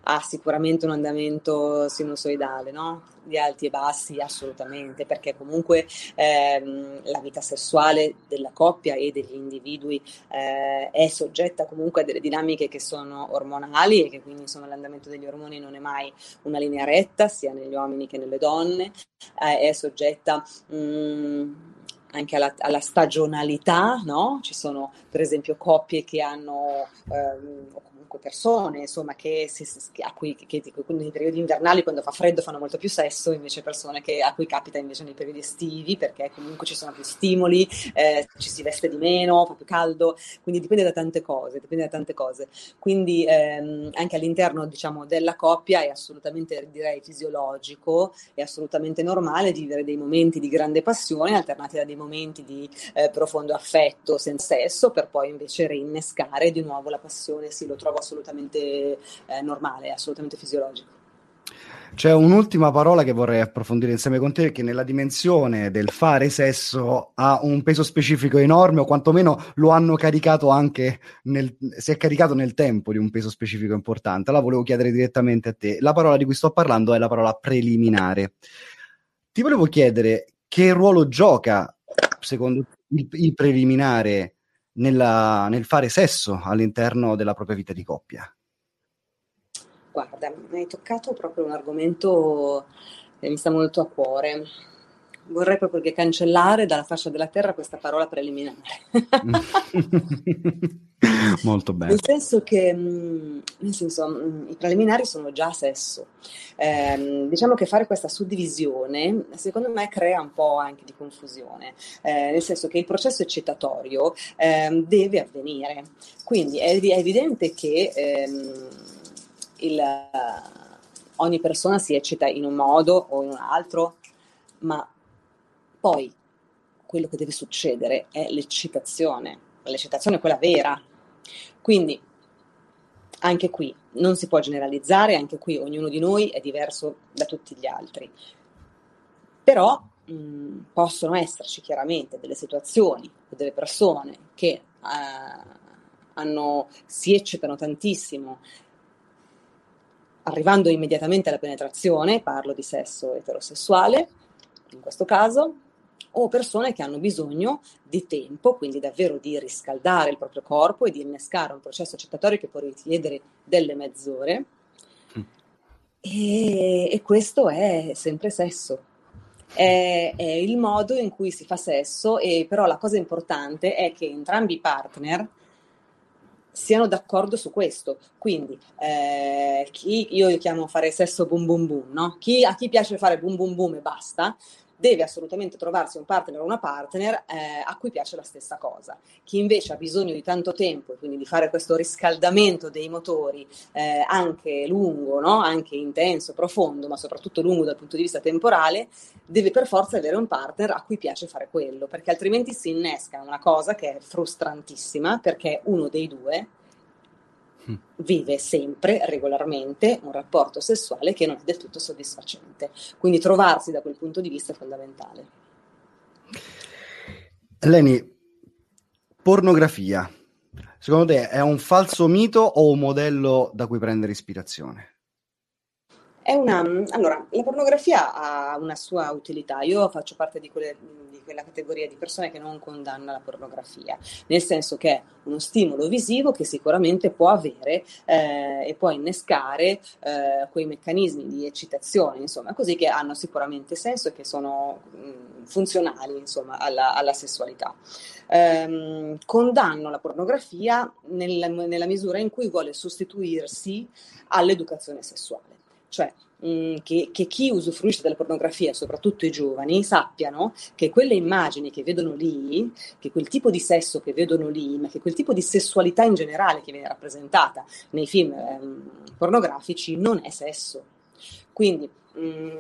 Ha sicuramente un andamento sinusoidale, no? di alti e bassi assolutamente, perché comunque ehm, la vita sessuale della coppia e degli individui eh, è soggetta comunque a delle dinamiche che sono ormonali e che quindi insomma l'andamento degli ormoni non è mai una linea retta sia negli uomini che nelle donne, eh, è soggetta mh, mm, anche alla, alla, stagionalità, no? Ci sono per esempio coppie che hanno ehm, comunque persone, insomma, che, si, a cui, che, che, nei periodi invernali, quando fa freddo, fanno molto più sesso, invece persone che, a cui capita invece nei periodi estivi, perché comunque ci sono più stimoli, eh, ci si veste di meno, fa più caldo, quindi dipende da tante cose, dipende da tante cose. Quindi ehm, anche all'interno, diciamo, della coppia è assolutamente, direi, fisiologico, è assolutamente normale vivere dei momenti di grande passione alternati da dei momenti di eh, profondo affetto senza sesso, per poi invece rinnescare di nuovo la passione, sì, lo trovo assolutamente eh, normale, assolutamente fisiologico. C'è un'ultima parola che vorrei approfondire insieme con te, che nella dimensione del fare sesso ha un peso specifico enorme, o quantomeno lo hanno caricato anche nel, si è caricato nel tempo di un peso specifico importante. Allora volevo chiedere direttamente a te. La parola di cui sto parlando è la parola preliminare. Ti volevo chiedere che ruolo gioca, secondo il, il preliminare nella, nel fare sesso all'interno della propria vita di coppia? Guarda, mi hai toccato proprio un argomento che mi sta molto a cuore. Vorrei proprio che cancellare dalla faccia della terra questa parola preliminare. Molto bene. Nel senso che, mm, nel senso, mm, i preliminari sono già sesso. Eh, diciamo che fare questa suddivisione, secondo me, crea un po' anche di confusione, eh, nel senso che il processo eccitatorio eh, deve avvenire. Quindi è, è evidente che ehm, il, ogni persona si eccita in un modo o in un altro, ma poi quello che deve succedere è l'eccitazione. L'eccitazione è quella vera, quindi anche qui non si può generalizzare, anche qui ognuno di noi è diverso da tutti gli altri. Però mh, possono esserci chiaramente delle situazioni o delle persone che eh, hanno, si eccitano tantissimo arrivando immediatamente alla penetrazione, parlo di sesso eterosessuale in questo caso, o persone che hanno bisogno di tempo, quindi davvero di riscaldare il proprio corpo e di innescare un processo accettatorio che può richiedere delle mezz'ore. Mm. E, e, questo è sempre sesso. È, è, il modo in cui si fa sesso, e però la cosa importante è che entrambi i partner siano d'accordo su questo. Quindi, eh, chi io chiamo fare sesso boom boom boom, no? Chi, a chi piace fare boom boom boom e basta, deve assolutamente trovarsi un partner o una partner eh, a cui piace la stessa cosa. Chi invece ha bisogno di tanto tempo e quindi di fare questo riscaldamento dei motori eh, anche lungo, no? anche intenso, profondo, ma soprattutto lungo dal punto di vista temporale, deve per forza avere un partner a cui piace fare quello, perché altrimenti si innesca una cosa che è frustrantissima, perché uno dei due vive sempre, regolarmente, un rapporto sessuale che non è del tutto soddisfacente. Quindi trovarsi da quel punto di vista è fondamentale. Leni, pornografia, secondo te è un falso mito o un modello da cui prendere ispirazione? Una, allora, la pornografia ha una sua utilità. Io faccio parte di, quelle, di, quella categoria di persone che non condanna la pornografia, nel senso che è uno stimolo visivo che sicuramente può avere eh, e può innescare eh, quei meccanismi di eccitazione, insomma, così che hanno sicuramente senso e che sono mh, funzionali, insomma, alla, alla sessualità. Eh, condanno la pornografia nel, nella misura in cui vuole sostituirsi all'educazione sessuale cioè mh, mm, che, che, chi usufruisce della pornografia, soprattutto i giovani, sappiano che quelle immagini che vedono lì, che quel tipo di sesso che vedono lì, ma che quel tipo di sessualità in generale che viene rappresentata nei film ehm, pornografici non è sesso. Quindi Mm,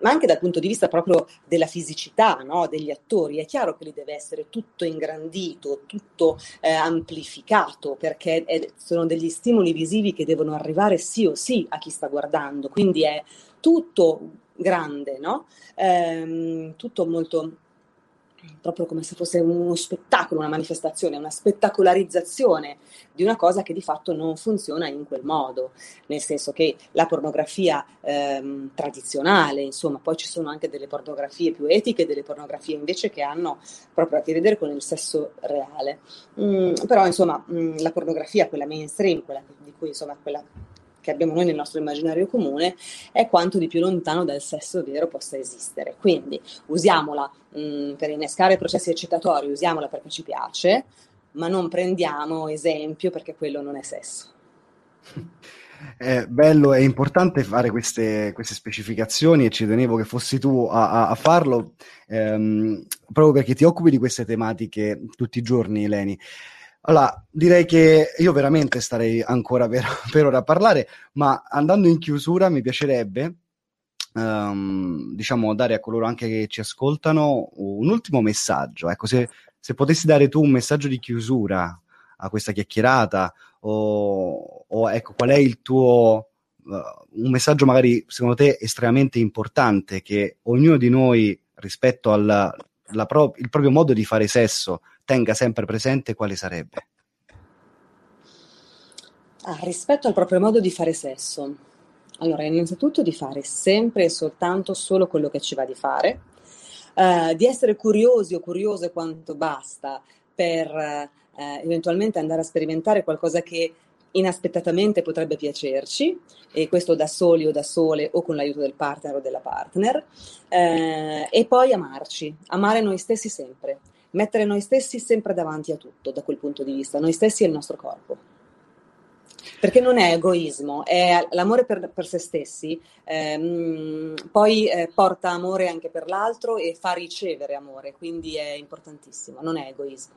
ma anche dal punto di vista proprio della fisicità no? degli attori, è chiaro che lì deve essere tutto ingrandito, tutto eh, amplificato, perché è, sono degli stimoli visivi che devono arrivare sì o sì a chi sta guardando, quindi è tutto grande, no? ehm, tutto molto proprio come se fosse uno spettacolo, una manifestazione, una spettacolarizzazione di una cosa che di fatto non funziona in quel modo, nel senso che la pornografia ehm, tradizionale, insomma, poi ci sono anche delle pornografie più etiche, delle pornografie invece che hanno proprio a che vedere con il sesso reale. Mm, però insomma, mm, la pornografia, quella mainstream, quella di cui insomma, quella che abbiamo noi nel nostro immaginario comune è quanto di più lontano dal sesso vero possa esistere. Quindi usiamola mh, mm, per innescare processi eccitatori, usiamola perché ci piace, ma non prendiamo esempio perché quello non è sesso. È bello e importante fare queste, queste, specificazioni e ci tenevo che fossi tu a, a farlo, ehm, proprio perché ti occupi di queste tematiche tutti i giorni, Leni. Allora, direi che io veramente starei ancora per, per ora a parlare, ma andando in chiusura mi piacerebbe, um, diciamo, dare a coloro anche che ci ascoltano un ultimo messaggio. Ecco, se, se potessi dare tu un messaggio di chiusura a questa chiacchierata, o, o ecco, qual è il tuo uh, un messaggio magari secondo te estremamente importante che ognuno di noi rispetto al pro- proprio modo di fare sesso tenga sempre presente, quale sarebbe? Ah, rispetto al proprio modo di fare sesso. Allora, innanzitutto di fare sempre e soltanto solo quello che ci va di fare, uh, di essere curiosi o curiose quanto basta per uh, eventualmente andare a sperimentare qualcosa che inaspettatamente potrebbe piacerci, e questo da soli o da sole o con l'aiuto del partner o della partner, eh, e poi amarci, amare noi stessi sempre, mettere noi stessi sempre davanti a tutto da quel punto di vista, noi stessi e il nostro corpo. Perché non è egoismo, è l'amore per, per se stessi, ehm, poi eh, porta amore anche per l'altro e fa ricevere amore, quindi è importantissimo, non è egoismo.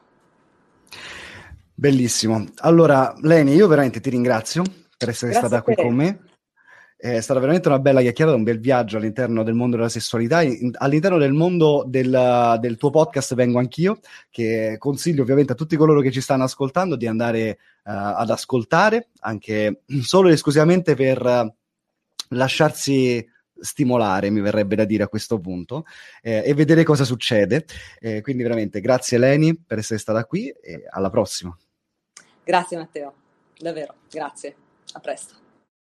Bellissimo. Allora, Leni, io veramente ti ringrazio per essere Grazie stata qui con me. È stata veramente una bella chiacchierata, un bel viaggio all'interno del mondo della sessualità. In, all'interno del mondo del, del, tuo podcast vengo anch'io, che consiglio ovviamente a tutti coloro che ci stanno ascoltando di andare uh, ad ascoltare, anche solo ed esclusivamente per uh, lasciarsi stimolare, mi verrebbe da dire a questo punto, eh, e vedere cosa succede. Eh, quindi veramente grazie Leni per essere stata qui e alla prossima. Grazie Matteo, davvero, grazie. A presto.